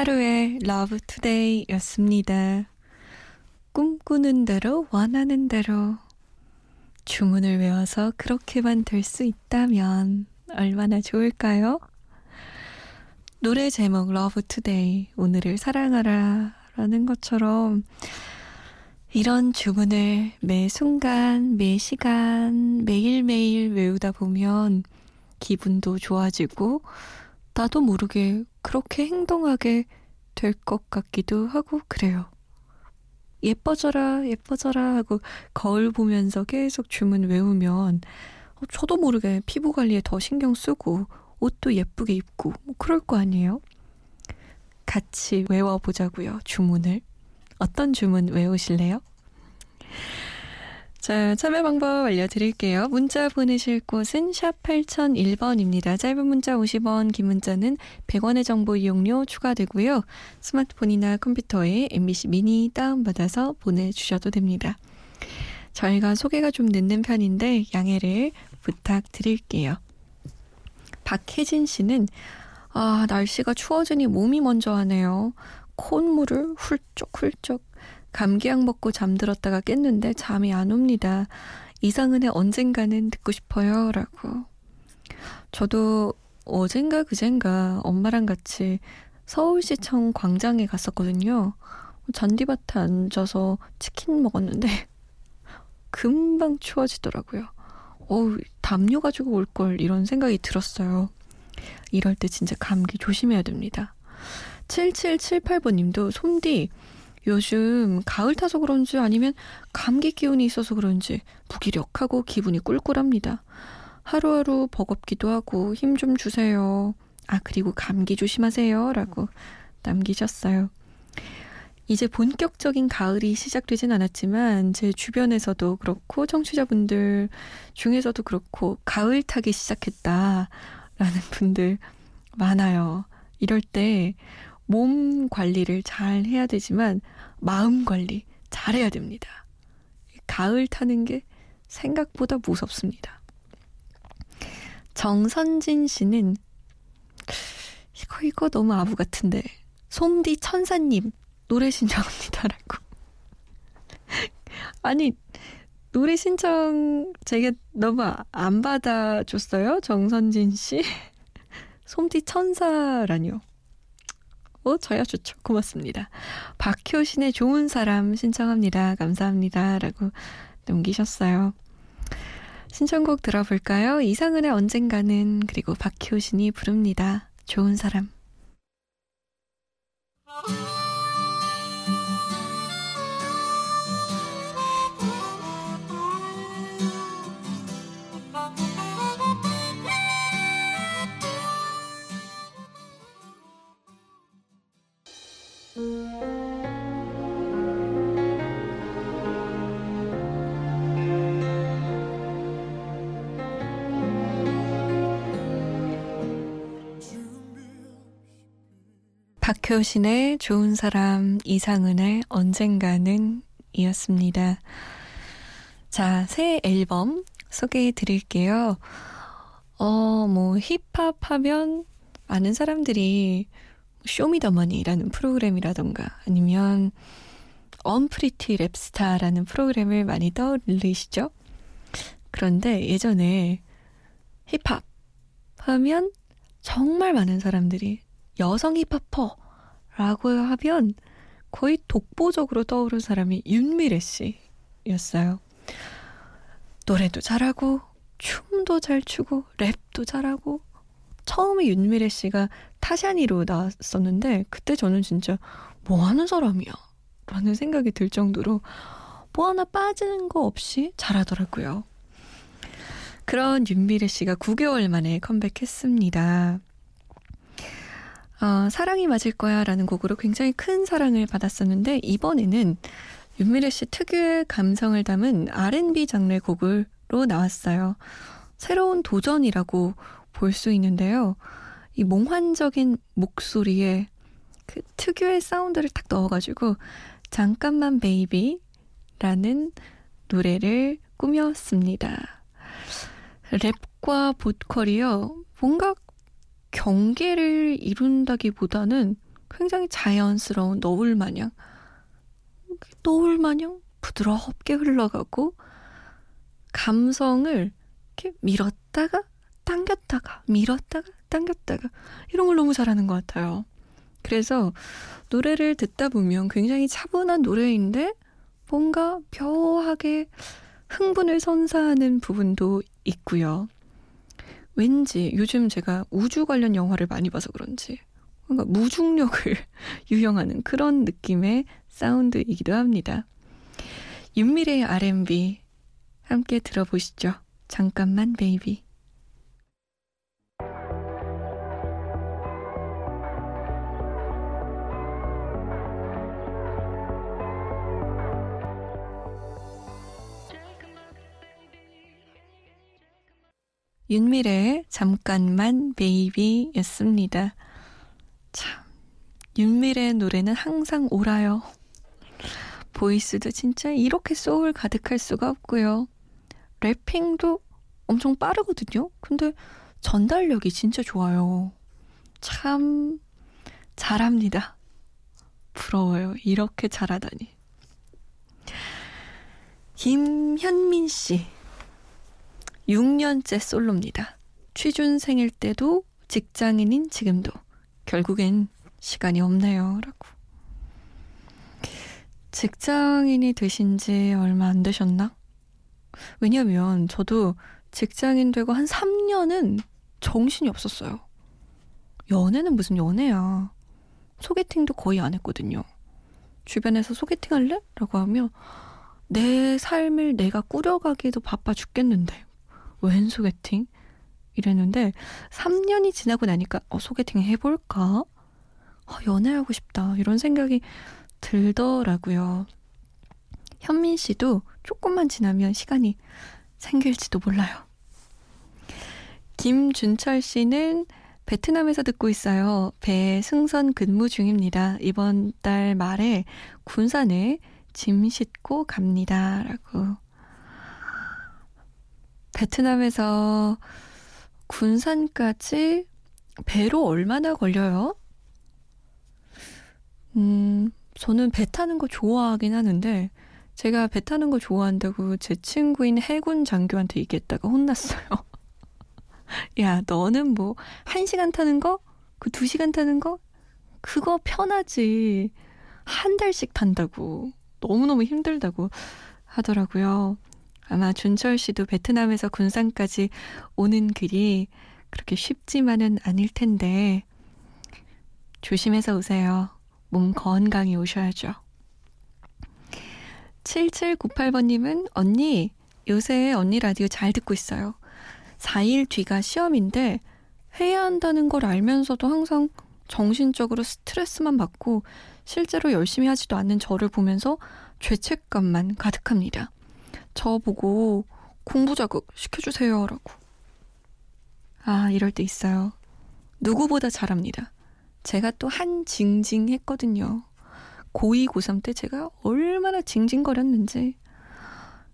타루의 Love Today 였습니다. 꿈꾸는 대로 원하는 대로 주문을 외워서 그렇게만 될 수 있다면 얼마나 좋을까요? 노래 제목 Love Today 오늘을 사랑하라 라는 것처럼 이런 주문을 매 순간, 매 시간, 매일매일 외우다 보면 기분도 좋아지고 나도 모르게 그렇게 행동하게 될 것 같기도 하고 그래요. 예뻐져라, 예뻐져라 하고 거울 보면서 계속 주문 외우면 어, 저도 모르게 피부 관리에 더 신경 쓰고 옷도 예쁘게 입고 뭐 그럴 거 아니에요? 같이 외워보자고요, 주문을. 어떤 주문 외우실래요? 자, 참여 방법 알려드릴게요. 문자 보내실 곳은 샵 8001번입니다. 짧은 문자 50원, 긴 문자는 100원의 정보 이용료 추가되고요. 스마트폰이나 컴퓨터에 MBC 미니 다운받아서 보내주셔도 됩니다. 저희가 소개가 좀 늦는 편인데 양해를 부탁드릴게요. 박혜진 씨는 아, 날씨가 추워지니 몸이 먼저 하네요. 콧물을 훌쩍훌쩍 감기약 먹고 잠들었다가 깼는데 잠이 안 옵니다. 이상은의 언젠가는 듣고 싶어요. 라고. 저도 어젠가 그젠가 엄마랑 같이 서울시청 광장에 갔었거든요. 잔디밭에 앉아서 치킨 먹었는데 금방 추워지더라고요. 어우, 담요 가지고 올 걸 이런 생각이 들었어요. 이럴 때 진짜 감기 조심해야 됩니다. 7778번 님도 솜디 요즘 가을 타서 그런지 아니면 감기 기운이 있어서 그런지 무기력하고 기분이 꿀꿀합니다. 하루하루 버겁기도 하고 힘 좀 주세요. 아, 그리고 감기 조심하세요. 라고 남기셨어요. 이제 본격적인 가을이 시작되진 않았지만 제 주변에서도 그렇고 청취자분들 중에서도 그렇고 가을 타기 시작했다라는 분들 많아요. 이럴 때 몸 관리를 잘 해야 되지만 마음 관리 잘 해야 됩니다. 가을 타는 게 생각보다 무섭습니다. 정선진 씨는 이거 이거 너무 아부 같은데 솜디 천사님 노래 신청합니다라고 아니 노래 신청 제가 너무 안 받아줬어요 정선진 씨 솜디 천사라뇨 어, 저야 좋죠. 고맙습니다. 박효신의 좋은 사람 신청합니다. 감사합니다. 라고 남기셨어요. 신청곡 들어볼까요? 이상은의 언젠가는 그리고 박효신이 부릅니다. 좋은 사람. 박효신의 좋은 사람 이상은의 언젠가는 이었습니다. 자, 새 앨범 소개해 드릴게요. 어, 뭐, 힙합 하면 많은 사람들이 쇼미더머니라는 프로그램이라던가 아니면 언프리티 랩스타라는 프로그램을 많이 떠올리시죠? 그런데 예전에 힙합 하면 정말 많은 사람들이 여성 힙합퍼라고 하면 거의 독보적으로 떠오른 사람이 윤미래 씨였어요. 노래도 잘하고 춤도 잘 추고 랩도 잘하고 처음에 윤미래 씨가 타샤니로 나왔었는데 그때 저는 진짜 뭐 하는 사람이야 라는 생각이 들 정도로 뭐 하나 빠지는 거 없이 잘하더라고요. 그런 윤미래 씨가 9개월 만에 컴백했습니다. 어, 사랑이 맞을 거야 라는 곡으로 굉장히 큰 사랑을 받았었는데 이번에는 윤미래 씨 특유의 감성을 담은 R&B 장르의 곡으로 나왔어요. 새로운 도전이라고 볼 수 있는데요. 이 몽환적인 목소리에 그 특유의 사운드를 딱 넣어가지고 잠깐만 베이비라는 노래를 꾸몄습니다. 랩과 보컬이요. 뭔가 경계를 이룬다기보다는 굉장히 자연스러운 너울 마냥 노을 마냥 부드럽게 흘러가고 감성을 이렇게 밀었다가 당겼다가 밀었다가 당겼다가 이런 걸 너무 잘하는 것 같아요. 그래서 노래를 듣다 보면 굉장히 차분한 노래인데 뭔가 묘하게 흥분을 선사하는 부분도 있고요. 왠지 요즘 제가 우주 관련 영화를 많이 봐서 그런지 뭔가 무중력을 유형하는 그런 느낌의 사운드이기도 합니다. 윤미래의 R&B 함께 들어보시죠. 잠깐만 베이비. 윤미래의 잠깐만 베이비였습니다. 참, 윤미래의 노래는 항상 오라요. 보이스도 진짜 이렇게 소울 가득할 수가 없고요. 래핑도 엄청 빠르거든요. 근데 전달력이 진짜 좋아요. 참 잘합니다. 부러워요. 이렇게 잘하다니. 김현민 씨. 6년째 솔로입니다. 취준생일 때도 직장인인 지금도 결국엔 시간이 없네요. 라고. 직장인이 되신 지 얼마 안 되셨나? 왜냐면 저도 직장인 되고 한 3년은 정신이 없었어요. 연애는 무슨 연애야. 소개팅도 거의 안 했거든요. 주변에서 소개팅 할래? 라고 하면 내 삶을 내가 꾸려가기도 바빠 죽겠는데 웬 소개팅? 이랬는데 3년이 지나고 나니까 어, 소개팅 해볼까? 어, 연애하고 싶다. 이런 생각이 들더라고요. 현민 씨도 조금만 지나면 시간이 생길지도 몰라요. 김준철 씨는 베트남에서 듣고 있어요. 배 승선 근무 중입니다. 이번 달 말에 군산에 짐 싣고 갑니다. 라고. 베트남에서 군산까지 배로 얼마나 걸려요? 음, 저는 배 타는 거 좋아하긴 하는데, 제가 배 타는 거 좋아한다고 제 친구인 해군 장교한테 얘기했다가 혼났어요. 야, 너는 뭐, 한 시간 타는 거? 그 두 시간 타는 거? 그거 편하지. 한 달씩 탄다고. 너무너무 힘들다고 하더라고요. 아마 준철 씨도 베트남에서 군산까지 오는 길이 그렇게 쉽지만은 아닐 텐데, 조심해서 오세요. 몸 건강히 오셔야죠. 7798번님은 언니, 요새 언니 라디오 잘 듣고 있어요. 4일 뒤가 시험인데 해야 한다는 걸 알면서도 항상 정신적으로 스트레스만 받고 실제로 열심히 하지도 않는 저를 보면서 죄책감만 가득합니다. 저 보고 공부 자극 시켜주세요. 라고. 아, 이럴 때 있어요. 누구보다 잘합니다. 제가 또 한 징징 했거든요. 고2, 고3 때 제가 얼마나 징징거렸는지.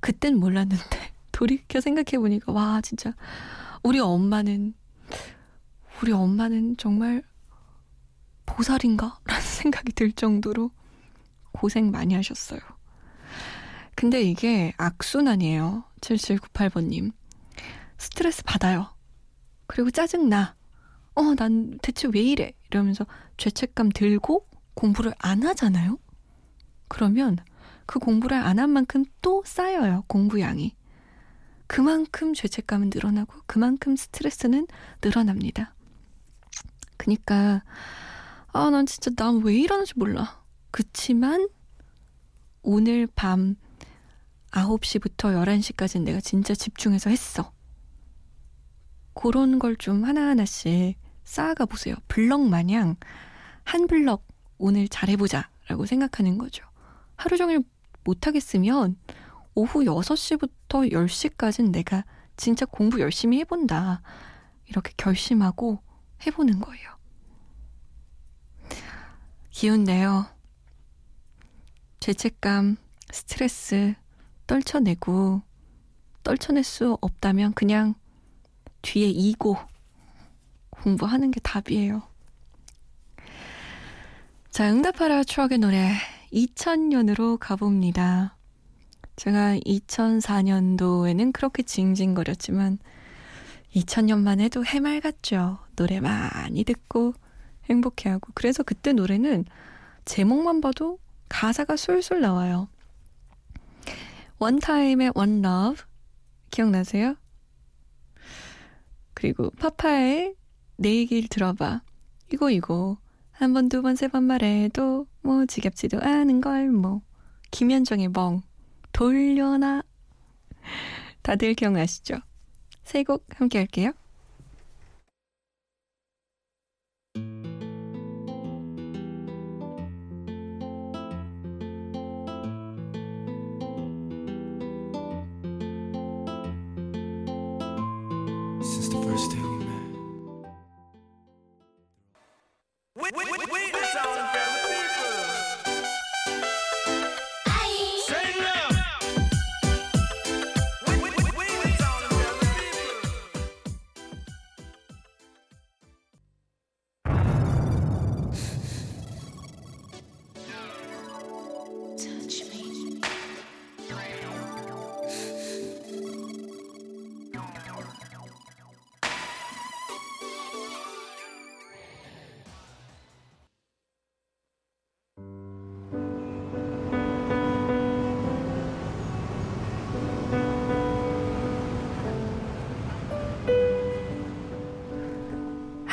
그땐 몰랐는데, 돌이켜 생각해보니까, 와, 진짜, 우리 엄마는, 우리 엄마는 정말 보살인가? 라는 생각이 들 정도로 고생 많이 하셨어요. 근데 이게 악순환이에요. 7798번님. 스트레스 받아요. 그리고 짜증나. 어, 난 대체 왜 이래? 이러면서 죄책감 들고 공부를 안 하잖아요? 그러면 그 공부를 안 한 만큼 또 쌓여요. 공부량이. 그만큼 죄책감은 늘어나고 그만큼 스트레스는 늘어납니다. 그니까, 아, 난 진짜 난 왜 이러는지 몰라. 그치만 오늘 밤 9시부터 11시까지는 내가 진짜 집중해서 했어. 그런 걸 좀 하나하나씩 쌓아가 보세요. 블럭 마냥 한 블럭 오늘 잘해보자 라고 생각하는 거죠. 하루 종일 못하겠으면 오후 6시부터 10시까지는 내가 진짜 공부 열심히 해본다. 이렇게 결심하고 해보는 거예요. 기운 내요. 죄책감, 스트레스 떨쳐내고 떨쳐낼 수 없다면 그냥 뒤에 이고 공부하는 게 답이에요. 자, 응답하라 추억의 노래 2000년으로 가봅니다. 제가 2004년도에는 그렇게 징징거렸지만 2000년만 해도 해맑았죠. 노래 많이 듣고 행복해하고 그래서 그때 노래는 제목만 봐도 가사가 술술 나와요. 원타임의 Love 기억나세요? 그리고 파파의 내 얘기를 들어봐. 이거 이거 한 번, 두 번, 세 번 말해도 뭐 지겹지도 않은 걸 뭐. 김현정의 멍. 돌려나. 다들 기억나시죠? 세 곡 함께 할게요.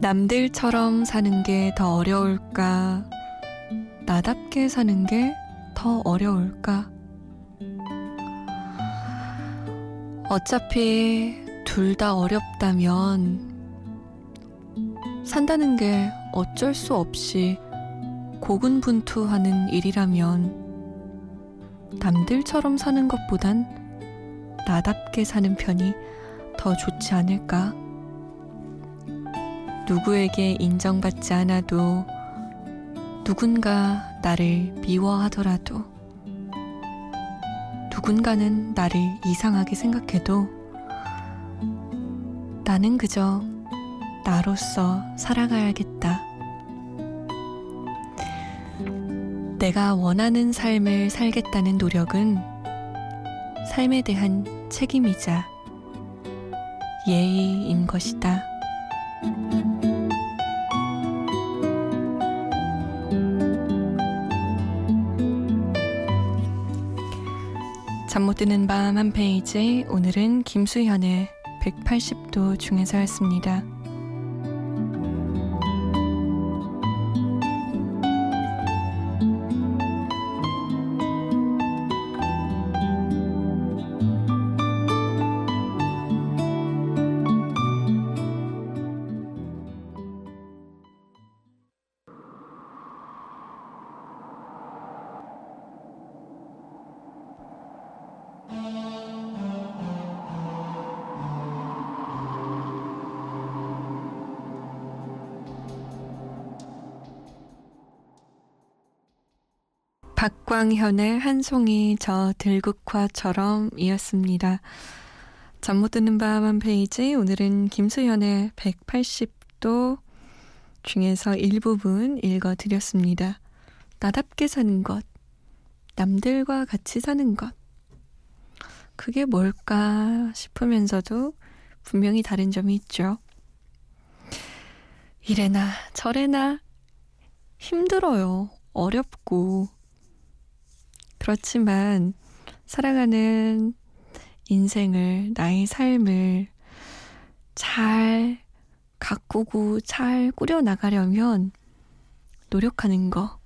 남들처럼 사는 게 더 어려울까? 나답게 사는 게 더 어려울까? 어차피 둘 다 어렵다면 산다는 게 어쩔 수 없이 고군분투하는 일이라면 남들처럼 사는 것보단 나답게 사는 편이 더 좋지 않을까? 누구에게 인정받지 않아도 누군가 나를 미워하더라도 누군가는 나를 이상하게 생각해도 나는 그저 나로서 살아가야겠다. 내가 원하는 삶을 살겠다는 노력은 삶에 대한 책임이자 예의인 것이다. 잠 못 드는 밤 한 페이지 오늘은 김수현의 180도 중에서였습니다. 박광현의 한 송이 저 들국화처럼 이었습니다. 잠 못 드는 밤 한 페이지 오늘은 김수현의 180도 중에서 일부분 읽어드렸습니다. 나답게 사는 것, 남들과 같이 사는 것, 그게 뭘까 싶으면서도 분명히 다른 점이 있죠. 이래나 저래나 힘들어요. 어렵고. 그렇지만 살아가는 인생을, 나의 삶을 잘 가꾸고 잘 꾸려나가려면 노력하는 거.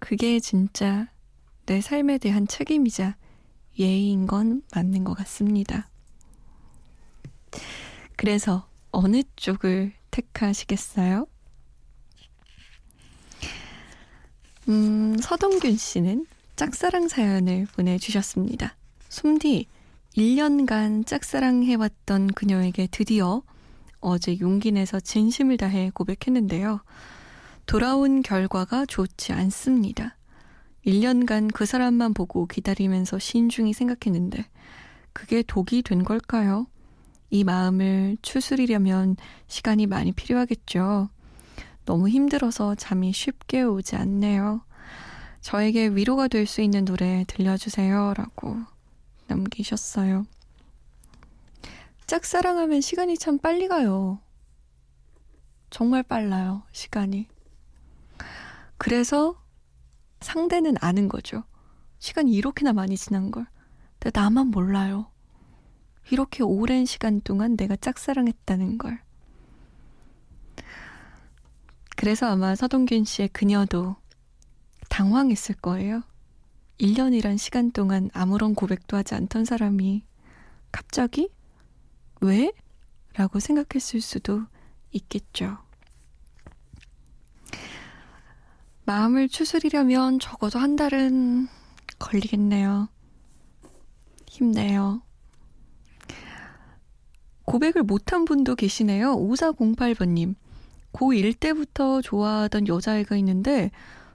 그게 진짜 내 삶에 대한 책임이자 예의인 건 맞는 것 같습니다. 그래서 어느 쪽을 택하시겠어요? 음, 서동균 씨는 짝사랑 사연을 보내주셨습니다. 숨디, 1년간 짝사랑해왔던 그녀에게 드디어 어제 용기 내서 진심을 다해 고백했는데요. 돌아온 결과가 좋지 않습니다. 1년간 그 사람만 보고 기다리면서 신중히 생각했는데 그게 독이 된 걸까요? 이 마음을 추스리려면 시간이 많이 필요하겠죠. 너무 힘들어서 잠이 쉽게 오지 않네요. 저에게 위로가 될 수 있는 노래 들려주세요. 라고 남기셨어요. 짝사랑하면 시간이 참 빨리 가요. 정말 빨라요, 시간이. 그래서 상대는 아는 거죠. 시간이 이렇게나 많이 지난 걸. 근데 나만 몰라요. 이렇게 오랜 시간 동안 내가 짝사랑했다는 걸. 그래서 아마 서동균 씨의 그녀도 당황했을 거예요. 1년이란 시간 동안 아무런 고백도 하지 않던 사람이 갑자기 왜? 라고 생각했을 수도 있겠죠. 마음을 추스리려면 적어도 한 달은 걸리겠네요. 힘내요. 고백을 못한 분도 계시네요. 5408번님. 고1 때부터 좋아하던 여자애가 있는데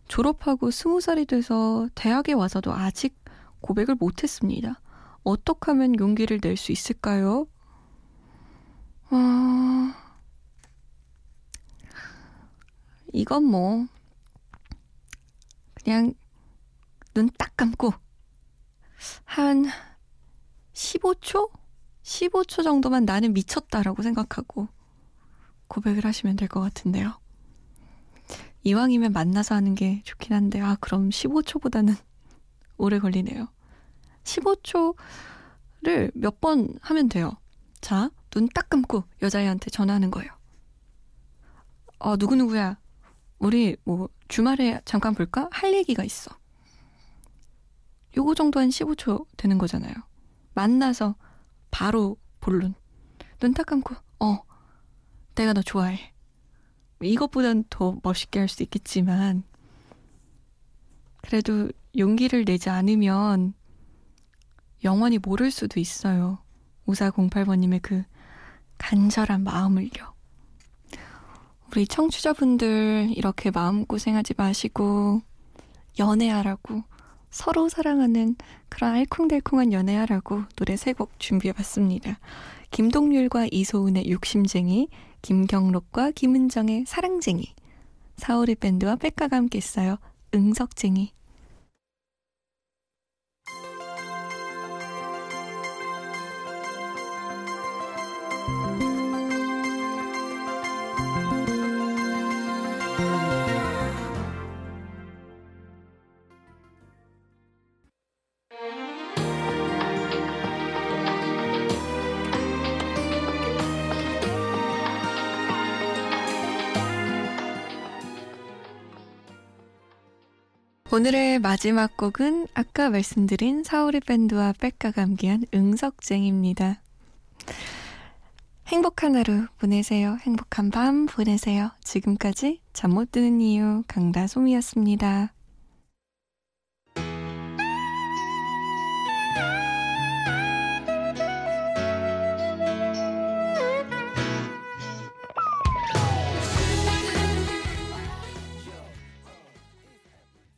졸업하고 20살이 돼서 대학에 와서도 아직 고백을 못했습니다. 어떻게 하면 용기를 낼 수 있을까요? 어... 이건 뭐, 그냥 눈 딱 감고 한 15초? 15초 정도만 나는 미쳤다라고 생각하고 고백을 하시면 될 것 같은데요. 이왕이면 만나서 하는 게 좋긴 한데, 아, 그럼 15초보다는 오래 걸리네요. 15초를 몇 번 하면 돼요. 자, 눈 딱 감고 여자애한테 전화하는 거예요. 어, 누구누구야. 우리 뭐 주말에 잠깐 볼까? 할 얘기가 있어. 요거 정도 한 15초 되는 거잖아요. 만나서 바로 본론. 눈 딱 감고, 어, 내가 너 좋아해. 이것보단 더 멋있게 할 수 있겠지만, 그래도 용기를 내지 않으면 영원히 모를 수도 있어요. 5408번님의 그 간절한 마음을요. 우리 청취자분들 이렇게 마음고생하지 마시고 연애하라고 서로 사랑하는 그런 알콩달콩한 연애하라고 노래 세 곡 준비해봤습니다. 김동률과 이소은의 욕심쟁이, 김경록과 김은정의 사랑쟁이, 사오리 밴드와 백가가 함께 했어요. 응석쟁이. 오늘의 마지막 곡은 아까 말씀드린 사오리 밴드와 백가가 함께한 응석쟁입니다. 행복한 하루 보내세요. 행복한 밤 보내세요. 지금까지 잠 못 드는 이유 강다솜이었습니다.